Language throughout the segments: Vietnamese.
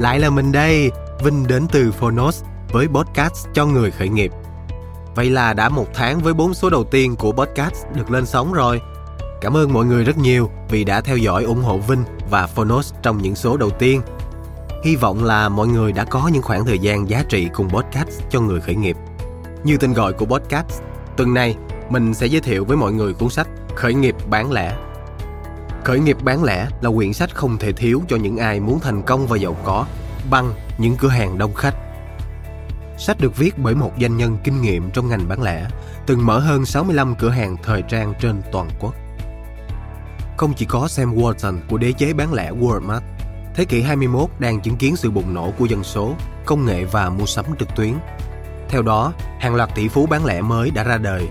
lại là mình đây, Vinh đến từ Phonos với podcast cho người khởi nghiệp. Vậy là đã một tháng với bốn số đầu tiên của podcast được lên sóng rồi. Cảm ơn mọi người rất nhiều vì đã theo dõi ủng hộ Vinh và Phonos trong những số đầu tiên. Hy vọng là mọi người đã có những khoảng thời gian giá trị cùng podcast cho người khởi nghiệp. Như tên gọi của podcast, tuần này mình sẽ giới thiệu với mọi người cuốn sách Khởi nghiệp bán lẻ. Khởi nghiệp bán lẻ là quyển sách không thể thiếu cho những ai muốn thành công và giàu có bằng những cửa hàng đông khách. Sách được viết bởi một doanh nhân kinh nghiệm trong ngành bán lẻ, từng mở hơn 65 cửa hàng thời trang trên toàn quốc. Không chỉ có Sam Walton của đế chế bán lẻ Walmart, thế kỷ 21 đang chứng kiến sự bùng nổ của dân số, công nghệ và mua sắm trực tuyến. Theo đó, hàng loạt tỷ phú bán lẻ mới đã ra đời.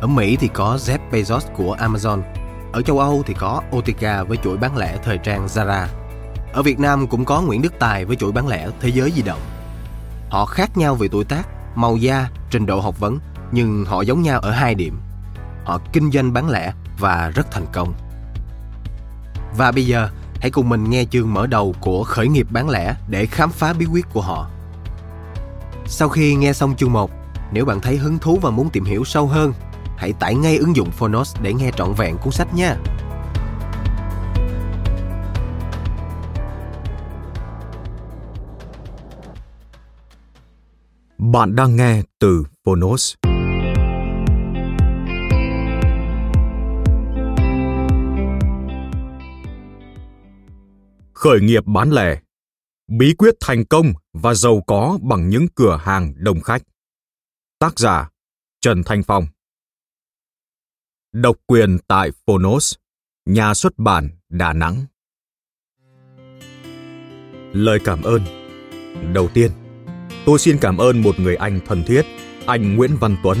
Ở Mỹ thì có Jeff Bezos của Amazon, ở châu Âu thì có Otica với chuỗi bán lẻ thời trang Zara. Ở Việt Nam cũng có Nguyễn Đức Tài với chuỗi bán lẻ Thế giới di động. Họ khác nhau về tuổi tác, màu da, trình độ học vấn, nhưng họ giống nhau ở hai điểm. Họ kinh doanh bán lẻ và rất thành công. Và bây giờ, hãy cùng mình nghe chương mở đầu của khởi nghiệp bán lẻ để khám phá bí quyết của họ. Sau khi nghe xong chương 1, nếu bạn thấy hứng thú và muốn tìm hiểu sâu hơn, hãy tải ngay ứng dụng Phonos để nghe trọn vẹn cuốn sách nha. Bạn đang nghe từ Phonos. Khởi nghiệp bán lẻ Bí quyết thành công và giàu có bằng những cửa hàng đông khách. Tác giả Trần Thanh Phong Độc quyền tại Phonos, nhà xuất bản Đà Nẵng. Lời cảm ơn Đầu tiên, tôi xin cảm ơn một người anh thân thiết, anh Nguyễn Văn Tuấn,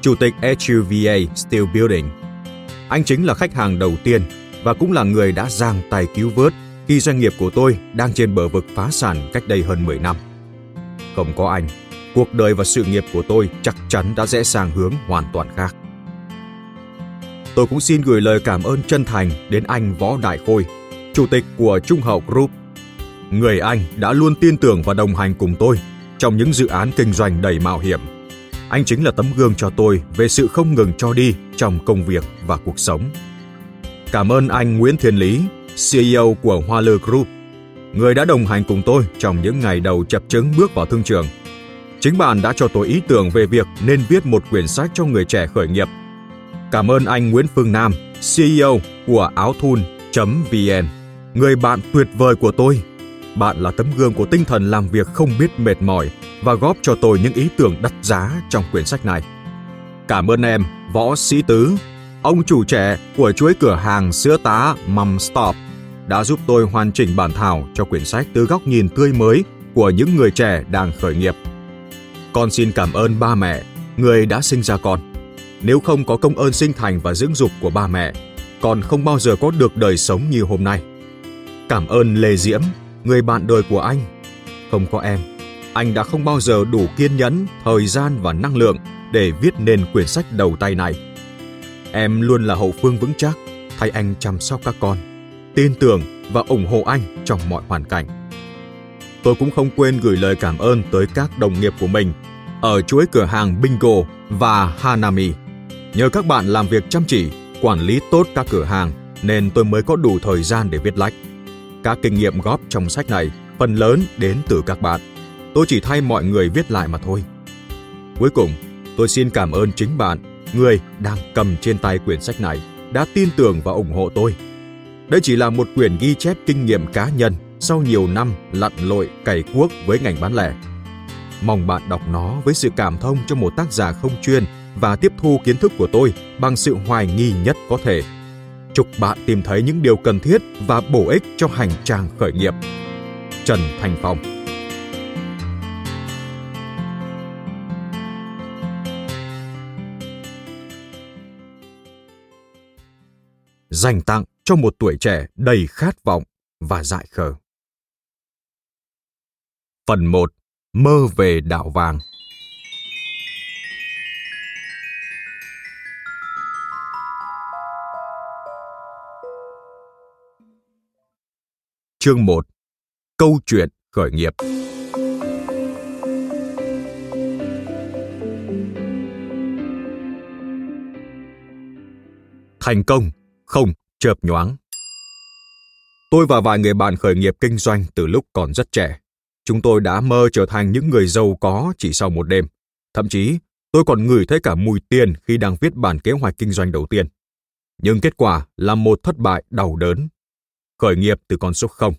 Chủ tịch HUVA Steel Building. Anh chính là khách hàng đầu tiên và cũng là người đã giang tay cứu vớt khi doanh nghiệp của tôi đang trên bờ vực phá sản cách đây hơn 10 năm. Không có anh, cuộc đời và sự nghiệp của tôi chắc chắn đã rẽ sang hướng hoàn toàn khác. Tôi cũng xin gửi lời cảm ơn chân thành đến anh Võ Đại Khôi, chủ tịch của Trung Hậu Group. Người anh đã luôn tin tưởng và đồng hành cùng tôi trong những dự án kinh doanh đầy mạo hiểm. Anh chính là tấm gương cho tôi về sự không ngừng cho đi trong công việc và cuộc sống. Cảm ơn anh Nguyễn Thiên Lý, CEO của Hoa Lư Group, người đã đồng hành cùng tôi trong những ngày đầu chập chứng bước vào thương trường. Chính bạn đã cho tôi ý tưởng về việc nên viết một quyển sách cho người trẻ khởi nghiệp. Cảm ơn anh Nguyễn Phương Nam, CEO của áo thun.vn, người bạn tuyệt vời của tôi. Bạn là tấm gương của tinh thần làm việc không biết mệt mỏi và góp cho tôi những ý tưởng đắt giá trong quyển sách này. Cảm ơn em, Võ Sĩ Tứ, ông chủ trẻ của chuỗi cửa hàng sữa tá Mom Stop đã giúp tôi hoàn chỉnh bản thảo cho quyển sách từ góc nhìn tươi mới của những người trẻ đang khởi nghiệp. Con xin cảm ơn ba mẹ, người đã sinh ra con. Nếu không có công ơn sinh thành và dưỡng dục của ba mẹ, con không bao giờ có được đời sống như hôm nay. Cảm ơn Lê Diễm, người bạn đời của anh. Không có em, anh đã không bao giờ đủ kiên nhẫn, thời gian và năng lượng để viết nên quyển sách đầu tay này. Em luôn là hậu phương vững chắc, thay anh chăm sóc các con, tin tưởng và ủng hộ anh trong mọi hoàn cảnh. Tôi cũng không quên gửi lời cảm ơn tới các đồng nghiệp của mình ở chuỗi cửa hàng Bingo và Hanami. Nhờ các bạn làm việc chăm chỉ, quản lý tốt các cửa hàng nên tôi mới có đủ thời gian để viết lách. Các kinh nghiệm góp trong sách này phần lớn đến từ các bạn. Tôi chỉ thay mọi người viết lại mà thôi. Cuối cùng, tôi xin cảm ơn chính bạn, người đang cầm trên tay quyển sách này, đã tin tưởng và ủng hộ tôi. Đây chỉ là một quyển ghi chép kinh nghiệm cá nhân sau nhiều năm lặn lội cày cuốc với ngành bán lẻ. Mong bạn đọc nó với sự cảm thông cho một tác giả không chuyên và tiếp thu kiến thức của tôi bằng sự hoài nghi nhất có thể. Chúc bạn tìm thấy những điều cần thiết và bổ ích cho hành trang khởi nghiệp. Trần Thành Phong Dành tặng cho một tuổi trẻ đầy khát vọng và dại khờ. Phần 1. Mơ về đảo vàng Chương 1 Câu chuyện khởi nghiệp Thành công, không chợp nhoáng. Tôi và vài người bạn khởi nghiệp kinh doanh từ lúc còn rất trẻ. Chúng tôi đã mơ trở thành những người giàu có chỉ sau một đêm. Thậm chí, tôi còn ngửi thấy cả mùi tiền khi đang viết bản kế hoạch kinh doanh đầu tiên. Nhưng kết quả là một thất bại đau đớn. Khởi nghiệp từ con số 0.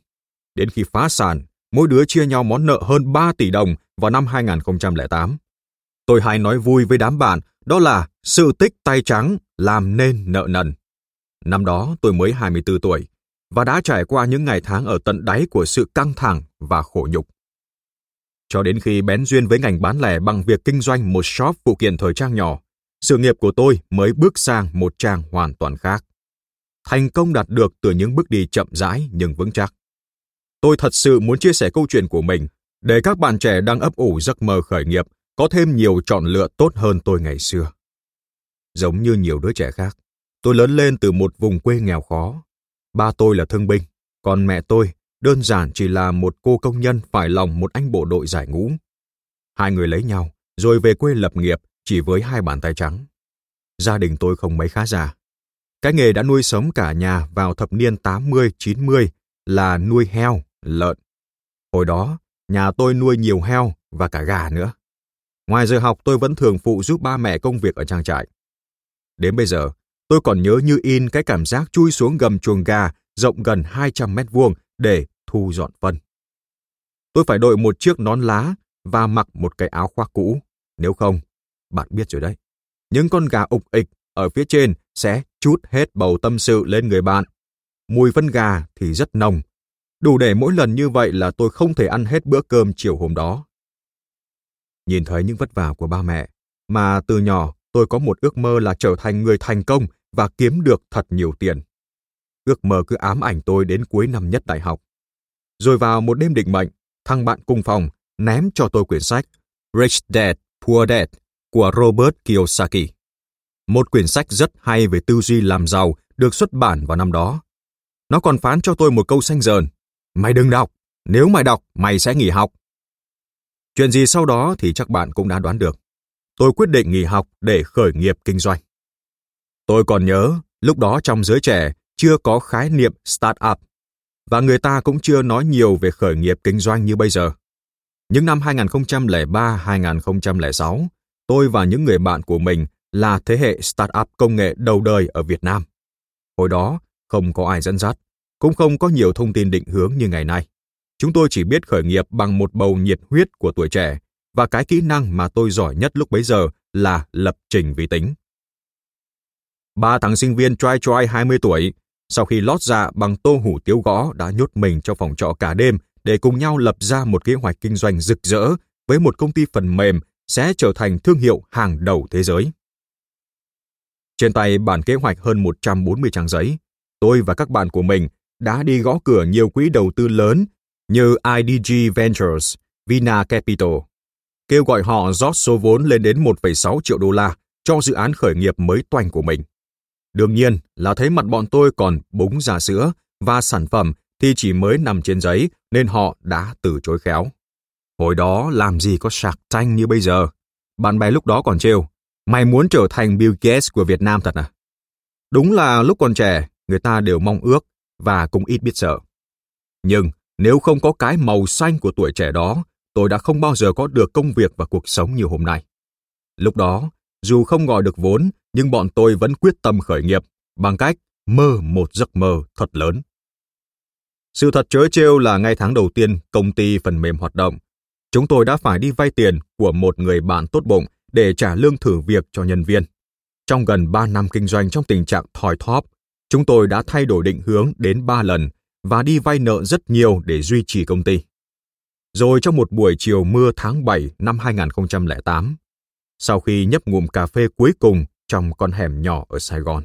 Đến khi phá sản, mỗi đứa chia nhau món nợ hơn 3 tỷ đồng vào năm 2008. Tôi hay nói vui với đám bạn đó là sự tích tay trắng làm nên nợ nần. Năm đó tôi mới 24 tuổi và đã trải qua những ngày tháng ở tận đáy của sự căng thẳng và khổ nhục. Cho đến khi bén duyên với ngành bán lẻ bằng việc kinh doanh một shop phụ kiện thời trang nhỏ, sự nghiệp của tôi mới bước sang một trang hoàn toàn khác. Thành công đạt được từ những bước đi chậm rãi nhưng vững chắc. Tôi thật sự muốn chia sẻ câu chuyện của mình để các bạn trẻ đang ấp ủ giấc mơ khởi nghiệp có thêm nhiều chọn lựa tốt hơn tôi ngày xưa. Giống như nhiều đứa trẻ khác, tôi lớn lên từ một vùng quê nghèo khó. Ba tôi là thương binh, còn mẹ tôi đơn giản chỉ là một cô công nhân phải lòng một anh bộ đội giải ngũ. Hai người lấy nhau, rồi về quê lập nghiệp chỉ với hai bàn tay trắng. Gia đình tôi không mấy khá giả. Cái nghề đã nuôi sống cả nhà vào thập niên 80-90 là nuôi heo, lợn. Hồi đó, nhà tôi nuôi nhiều heo và cả gà nữa. Ngoài giờ học tôi vẫn thường phụ giúp ba mẹ công việc ở trang trại. Đến bây giờ, tôi còn nhớ như in cái cảm giác chui xuống gầm chuồng gà rộng gần 200 mét vuông để thu dọn phân. Tôi phải đội một chiếc nón lá và mặc một cái áo khoác cũ. Nếu không, bạn biết rồi đấy. Những con gà ục ịch ở phía trên sẽ chút hết bầu tâm sự lên người bạn. Mùi phân gà thì rất nồng. Đủ để mỗi lần như vậy là tôi không thể ăn hết bữa cơm chiều hôm đó. Nhìn thấy những vất vả của ba mẹ, mà từ nhỏ tôi có một ước mơ là trở thành người thành công và kiếm được thật nhiều tiền. Ước mơ cứ ám ảnh tôi đến cuối năm nhất đại học. Rồi vào một đêm định mệnh, thằng bạn cùng phòng ném cho tôi quyển sách Rich Dad, Poor Dad của Robert Kiyosaki. Một quyển sách rất hay về tư duy làm giàu được xuất bản vào năm đó. Nó còn phán cho tôi một câu xanh dờn. Mày đừng đọc, nếu mày đọc, mày sẽ nghỉ học. Chuyện gì sau đó thì chắc bạn cũng đã đoán được. Tôi quyết định nghỉ học để khởi nghiệp kinh doanh. Tôi còn nhớ, lúc đó trong giới trẻ chưa có khái niệm start up và người ta cũng chưa nói nhiều về khởi nghiệp kinh doanh như bây giờ. Những năm 2003-2006, tôi và những người bạn của mình là thế hệ startup công nghệ đầu đời ở Việt Nam. Hồi đó, không có ai dẫn dắt, cũng không có nhiều thông tin định hướng như ngày nay. Chúng tôi chỉ biết khởi nghiệp bằng một bầu nhiệt huyết của tuổi trẻ và cái kỹ năng mà tôi giỏi nhất lúc bấy giờ là lập trình vi tính. Ba thằng sinh viên trai trai 20 tuổi, sau khi lót dạ bằng tô hủ tiếu gõ đã nhốt mình trong phòng trọ cả đêm để cùng nhau lập ra một kế hoạch kinh doanh rực rỡ với một công ty phần mềm sẽ trở thành thương hiệu hàng đầu thế giới. Trên tay bản kế hoạch hơn 140 trang giấy, tôi và các bạn của mình đã đi gõ cửa nhiều quỹ đầu tư lớn như IDG Ventures, Vina Capital, kêu gọi họ rót số vốn lên đến 1,6 triệu đô la cho dự án khởi nghiệp mới toanh của mình. Đương nhiên là thấy mặt bọn tôi còn búng ra sữa và sản phẩm thì chỉ mới nằm trên giấy nên họ đã từ chối khéo. Hồi đó làm gì có sạc tranh như bây giờ. Bạn bè lúc đó còn trêu, mày muốn trở thành Bill Gates của Việt Nam thật à? Đúng là lúc còn trẻ, người ta đều mong ước và cũng ít biết sợ. Nhưng nếu không có cái màu xanh của tuổi trẻ đó, tôi đã không bao giờ có được công việc và cuộc sống như hôm nay. Lúc đó, dù không gọi được vốn, nhưng bọn tôi vẫn quyết tâm khởi nghiệp bằng cách mơ một giấc mơ thật lớn. Sự thật chớ trêu là ngay tháng đầu tiên công ty phần mềm hoạt động, chúng tôi đã phải đi vay tiền của một người bạn tốt bụng để trả lương thử việc cho nhân viên. Trong gần 3 năm kinh doanh trong tình trạng thòi thóp, chúng tôi đã thay đổi định hướng đến 3 lần và đi vay nợ rất nhiều để duy trì công ty. Rồi trong một buổi chiều mưa tháng 7 năm 2008, sau khi nhấp ngụm cà phê cuối cùng trong con hẻm nhỏ ở Sài Gòn,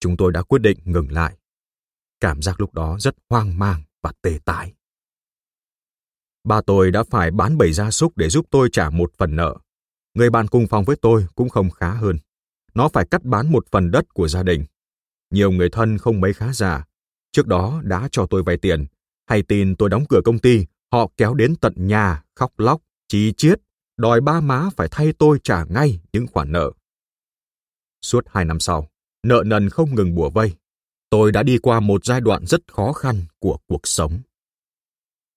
chúng tôi đã quyết định ngừng lại. Cảm giác lúc đó rất hoang mang và tê tái. Ba tôi đã phải bán bầy gia súc để giúp tôi trả một phần nợ. Người bạn cùng phòng với tôi cũng không khá hơn. Nó phải cắt bán một phần đất của gia đình. Nhiều người thân không mấy khá giả. Trước đó đã cho tôi vay tiền, hay tin tôi đóng cửa công ty, họ kéo đến tận nhà, khóc lóc, chí chiết, đòi ba má phải thay tôi trả ngay những khoản nợ. Suốt hai năm sau, nợ nần không ngừng bùa vây. Tôi đã đi qua một giai đoạn rất khó khăn của cuộc sống.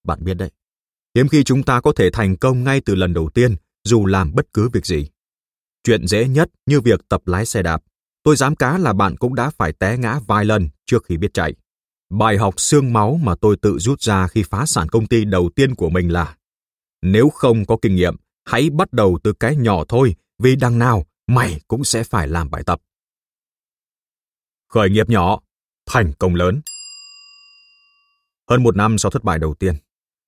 Bạn biết đấy, hiếm khi chúng ta có thể thành công ngay từ lần đầu tiên dù làm bất cứ việc gì. Chuyện dễ nhất như việc tập lái xe đạp. Tôi dám cá là bạn cũng đã phải té ngã vài lần trước khi biết chạy. Bài học xương máu mà tôi tự rút ra khi phá sản công ty đầu tiên của mình là nếu không có kinh nghiệm, hãy bắt đầu từ cái nhỏ thôi vì đằng nào mày cũng sẽ phải làm bài tập. Khởi nghiệp nhỏ, thành công lớn. Hơn một năm sau thất bại đầu tiên,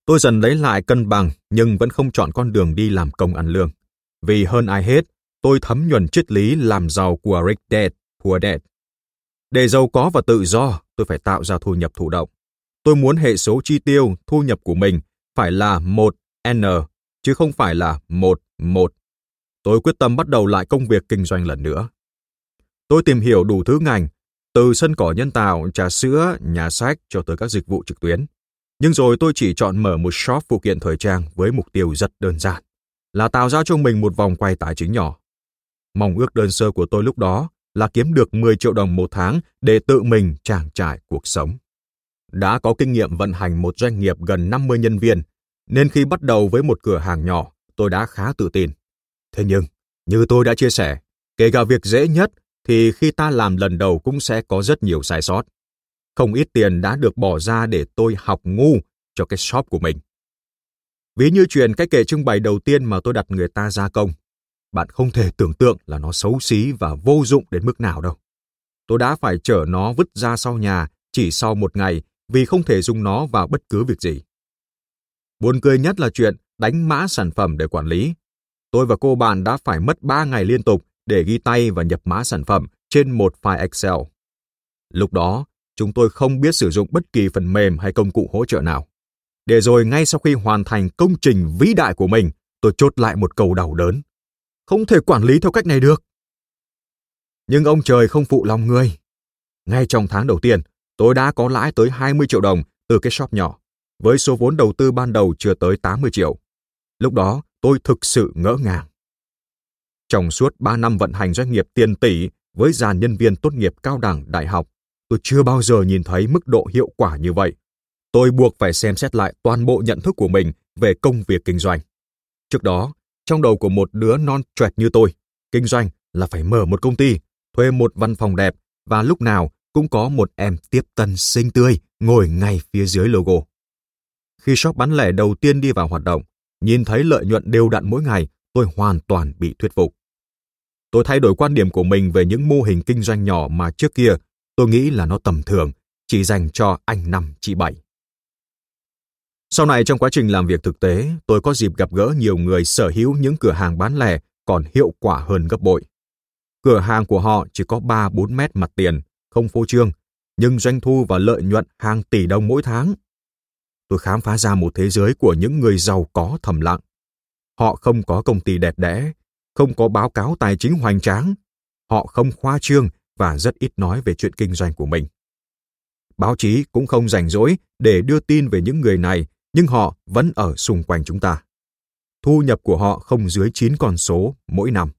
tôi dần lấy lại cân bằng nhưng vẫn không chọn con đường đi làm công ăn lương. Vì hơn ai hết, tôi thấm nhuần triết lý làm giàu của Rick Dad, Poor Dead. Để giàu có và tự do, tôi phải tạo ra thu nhập thụ động. Tôi muốn hệ số chi tiêu, thu nhập của mình phải là 1N, chứ không phải là 1-1. Tôi quyết tâm bắt đầu lại công việc kinh doanh lần nữa. Tôi tìm hiểu đủ thứ ngành, từ sân cỏ nhân tạo, trà sữa, nhà sách cho tới các dịch vụ trực tuyến. Nhưng rồi tôi chỉ chọn mở một shop phụ kiện thời trang với mục tiêu rất đơn giản, là tạo ra cho mình một vòng quay tài chính nhỏ. Mong ước đơn sơ của tôi lúc đó là kiếm được 10 triệu đồng một tháng để tự mình trang trải cuộc sống. Đã có kinh nghiệm vận hành một doanh nghiệp gần 50 nhân viên, nên khi bắt đầu với một cửa hàng nhỏ, tôi đã khá tự tin. Thế nhưng, như tôi đã chia sẻ, kể cả việc dễ nhất thì khi ta làm lần đầu cũng sẽ có rất nhiều sai sót. Không ít tiền đã được bỏ ra để tôi học ngu cho cái shop của mình. Ví như chuyện cái kệ trưng bày đầu tiên mà tôi đặt người ta gia công. Bạn không thể tưởng tượng là nó xấu xí và vô dụng đến mức nào đâu. Tôi đã phải chở nó vứt ra sau nhà chỉ sau một ngày vì không thể dùng nó vào bất cứ việc gì. Buồn cười nhất là chuyện đánh mã sản phẩm để quản lý. Tôi và cô bạn đã phải mất 3 ngày liên tục để ghi tay và nhập mã sản phẩm trên một file Excel. Lúc đó, chúng tôi không biết sử dụng bất kỳ phần mềm hay công cụ hỗ trợ nào. Để rồi ngay sau khi hoàn thành công trình vĩ đại của mình, tôi chốt lại một câu đau đớn. Không thể quản lý theo cách này được. Nhưng ông trời không phụ lòng người. Ngay trong tháng đầu tiên, tôi đã có lãi tới 20 triệu đồng từ cái shop nhỏ, với số vốn đầu tư ban đầu chưa tới 80 triệu. Lúc đó, tôi thực sự ngỡ ngàng. Trong suốt 3 năm vận hành doanh nghiệp tiền tỷ với dàn nhân viên tốt nghiệp cao đẳng đại học, tôi chưa bao giờ nhìn thấy mức độ hiệu quả như vậy. Tôi buộc phải xem xét lại toàn bộ nhận thức của mình về công việc kinh doanh. Trước đó, trong đầu của một đứa non trẻ như tôi, kinh doanh là phải mở một công ty, thuê một văn phòng đẹp và lúc nào cũng có một em tiếp tân xinh tươi ngồi ngay phía dưới logo. Khi shop bán lẻ đầu tiên đi vào hoạt động, nhìn thấy lợi nhuận đều đặn mỗi ngày, tôi hoàn toàn bị thuyết phục. Tôi thay đổi quan điểm của mình về những mô hình kinh doanh nhỏ mà trước kia tôi nghĩ là nó tầm thường, chỉ dành cho anh năm chị bảy. Sau này trong quá trình làm việc thực tế, tôi có dịp gặp gỡ nhiều người sở hữu những cửa hàng bán lẻ còn hiệu quả hơn gấp bội. Cửa hàng của họ chỉ có 3-4 mét mặt tiền, không phô trương, nhưng doanh thu và lợi nhuận hàng tỷ đồng mỗi tháng. Tôi khám phá ra một thế giới của những người giàu có thầm lặng. Họ không có công ty đẹp đẽ, không có báo cáo tài chính hoành tráng. Họ không khoa trương và rất ít nói về chuyện kinh doanh của mình. Báo chí cũng không rảnh rỗi để đưa tin về những người này, nhưng họ vẫn ở xung quanh chúng ta. Thu nhập của họ không dưới 9 con số mỗi năm.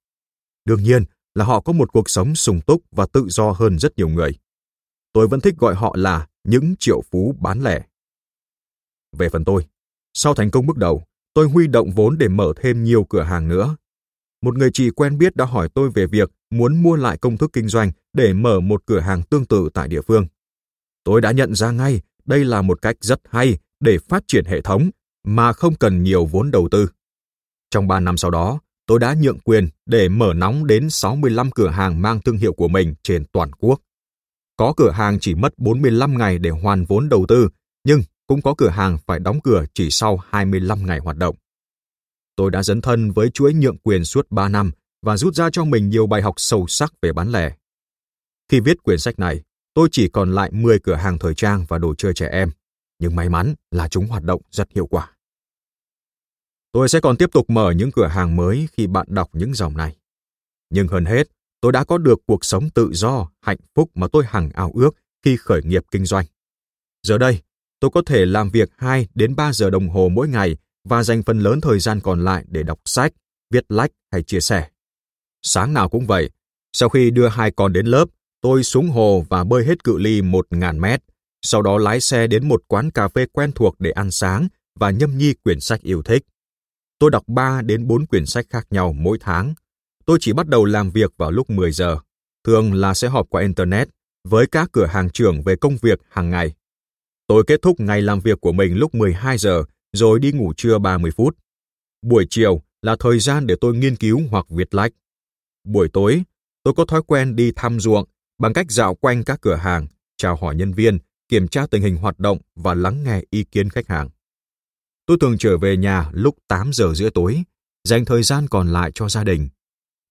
Đương nhiên là họ có một cuộc sống sung túc và tự do hơn rất nhiều người. Tôi vẫn thích gọi họ là những triệu phú bán lẻ. Về phần tôi, sau thành công bước đầu, tôi huy động vốn để mở thêm nhiều cửa hàng nữa. Một người chị quen biết đã hỏi tôi về việc muốn mua lại công thức kinh doanh để mở một cửa hàng tương tự tại địa phương. Tôi đã nhận ra ngay đây là một cách rất hay để phát triển hệ thống mà không cần nhiều vốn đầu tư. Trong 3 năm sau đó, tôi đã nhượng quyền để mở nóng đến 65 cửa hàng mang thương hiệu của mình trên toàn quốc. Có cửa hàng chỉ mất 45 ngày để hoàn vốn đầu tư, nhưng cũng có cửa hàng phải đóng cửa chỉ sau 25 ngày hoạt động. Tôi đã dấn thân với chuỗi nhượng quyền suốt 3 năm và rút ra cho mình nhiều bài học sâu sắc về bán lẻ. Khi viết quyển sách này, tôi chỉ còn lại 10 cửa hàng thời trang và đồ chơi trẻ em, nhưng may mắn là chúng hoạt động rất hiệu quả. Tôi sẽ còn tiếp tục mở những cửa hàng mới khi bạn đọc những dòng này. Nhưng hơn hết, tôi đã có được cuộc sống tự do, hạnh phúc mà tôi hằng ao ước khi khởi nghiệp kinh doanh. Giờ đây, tôi có thể làm việc 2 đến 3 giờ đồng hồ mỗi ngày và dành phần lớn thời gian còn lại để đọc sách, viết lách hay chia sẻ. Sáng nào cũng vậy, sau khi đưa hai con đến lớp, tôi xuống hồ và bơi hết cự ly 1.000 mét, sau đó lái xe đến một quán cà phê quen thuộc để ăn sáng và nhâm nhi quyển sách yêu thích. Tôi đọc 3 đến 4 quyển sách khác nhau mỗi tháng. Tôi chỉ bắt đầu làm việc vào lúc 10 giờ, thường là sẽ họp qua Internet với các cửa hàng trưởng về công việc hàng ngày. Tôi kết thúc ngày làm việc của mình lúc 12 giờ rồi đi ngủ trưa 30 phút. Buổi chiều là thời gian để tôi nghiên cứu hoặc viết lách. Buổi tối, tôi có thói quen đi thăm ruộng bằng cách dạo quanh các cửa hàng, chào hỏi nhân viên, kiểm tra tình hình hoạt động và lắng nghe ý kiến khách hàng. Tôi thường trở về nhà lúc 8 giờ rưỡi tối, dành thời gian còn lại cho gia đình.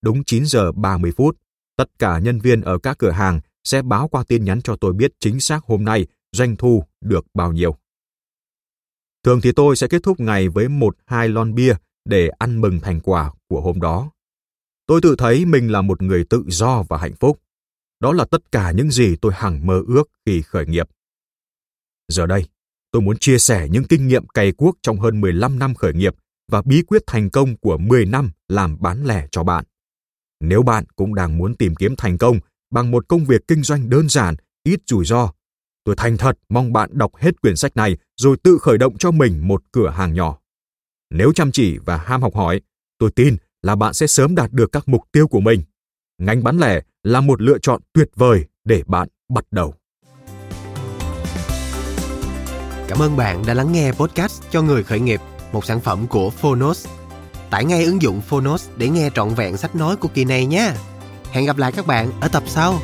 Đúng 9 giờ 30 phút, tất cả nhân viên ở các cửa hàng sẽ báo qua tin nhắn cho tôi biết chính xác hôm nay doanh thu được bao nhiêu. Thường thì tôi sẽ kết thúc ngày với một hai lon bia để ăn mừng thành quả của hôm đó. Tôi tự thấy mình là một người tự do và hạnh phúc. Đó là tất cả những gì tôi hằng mơ ước khi khởi nghiệp. Giờ đây, tôi muốn chia sẻ những kinh nghiệm cày cuốc trong hơn 15 năm khởi nghiệp và bí quyết thành công của 10 năm làm bán lẻ cho bạn. Nếu bạn cũng đang muốn tìm kiếm thành công bằng một công việc kinh doanh đơn giản, ít rủi ro, tôi thành thật mong bạn đọc hết quyển sách này rồi tự khởi động cho mình một cửa hàng nhỏ. Nếu chăm chỉ và ham học hỏi, tôi tin là bạn sẽ sớm đạt được các mục tiêu của mình. Ngành bán lẻ là một lựa chọn tuyệt vời để bạn bắt đầu. Cảm ơn bạn đã lắng nghe podcast cho người khởi nghiệp, một sản phẩm của Phonos. Tải ngay ứng dụng Phonos để nghe trọn vẹn sách nói của kỳ này nhé. Hẹn gặp lại các bạn ở tập sau.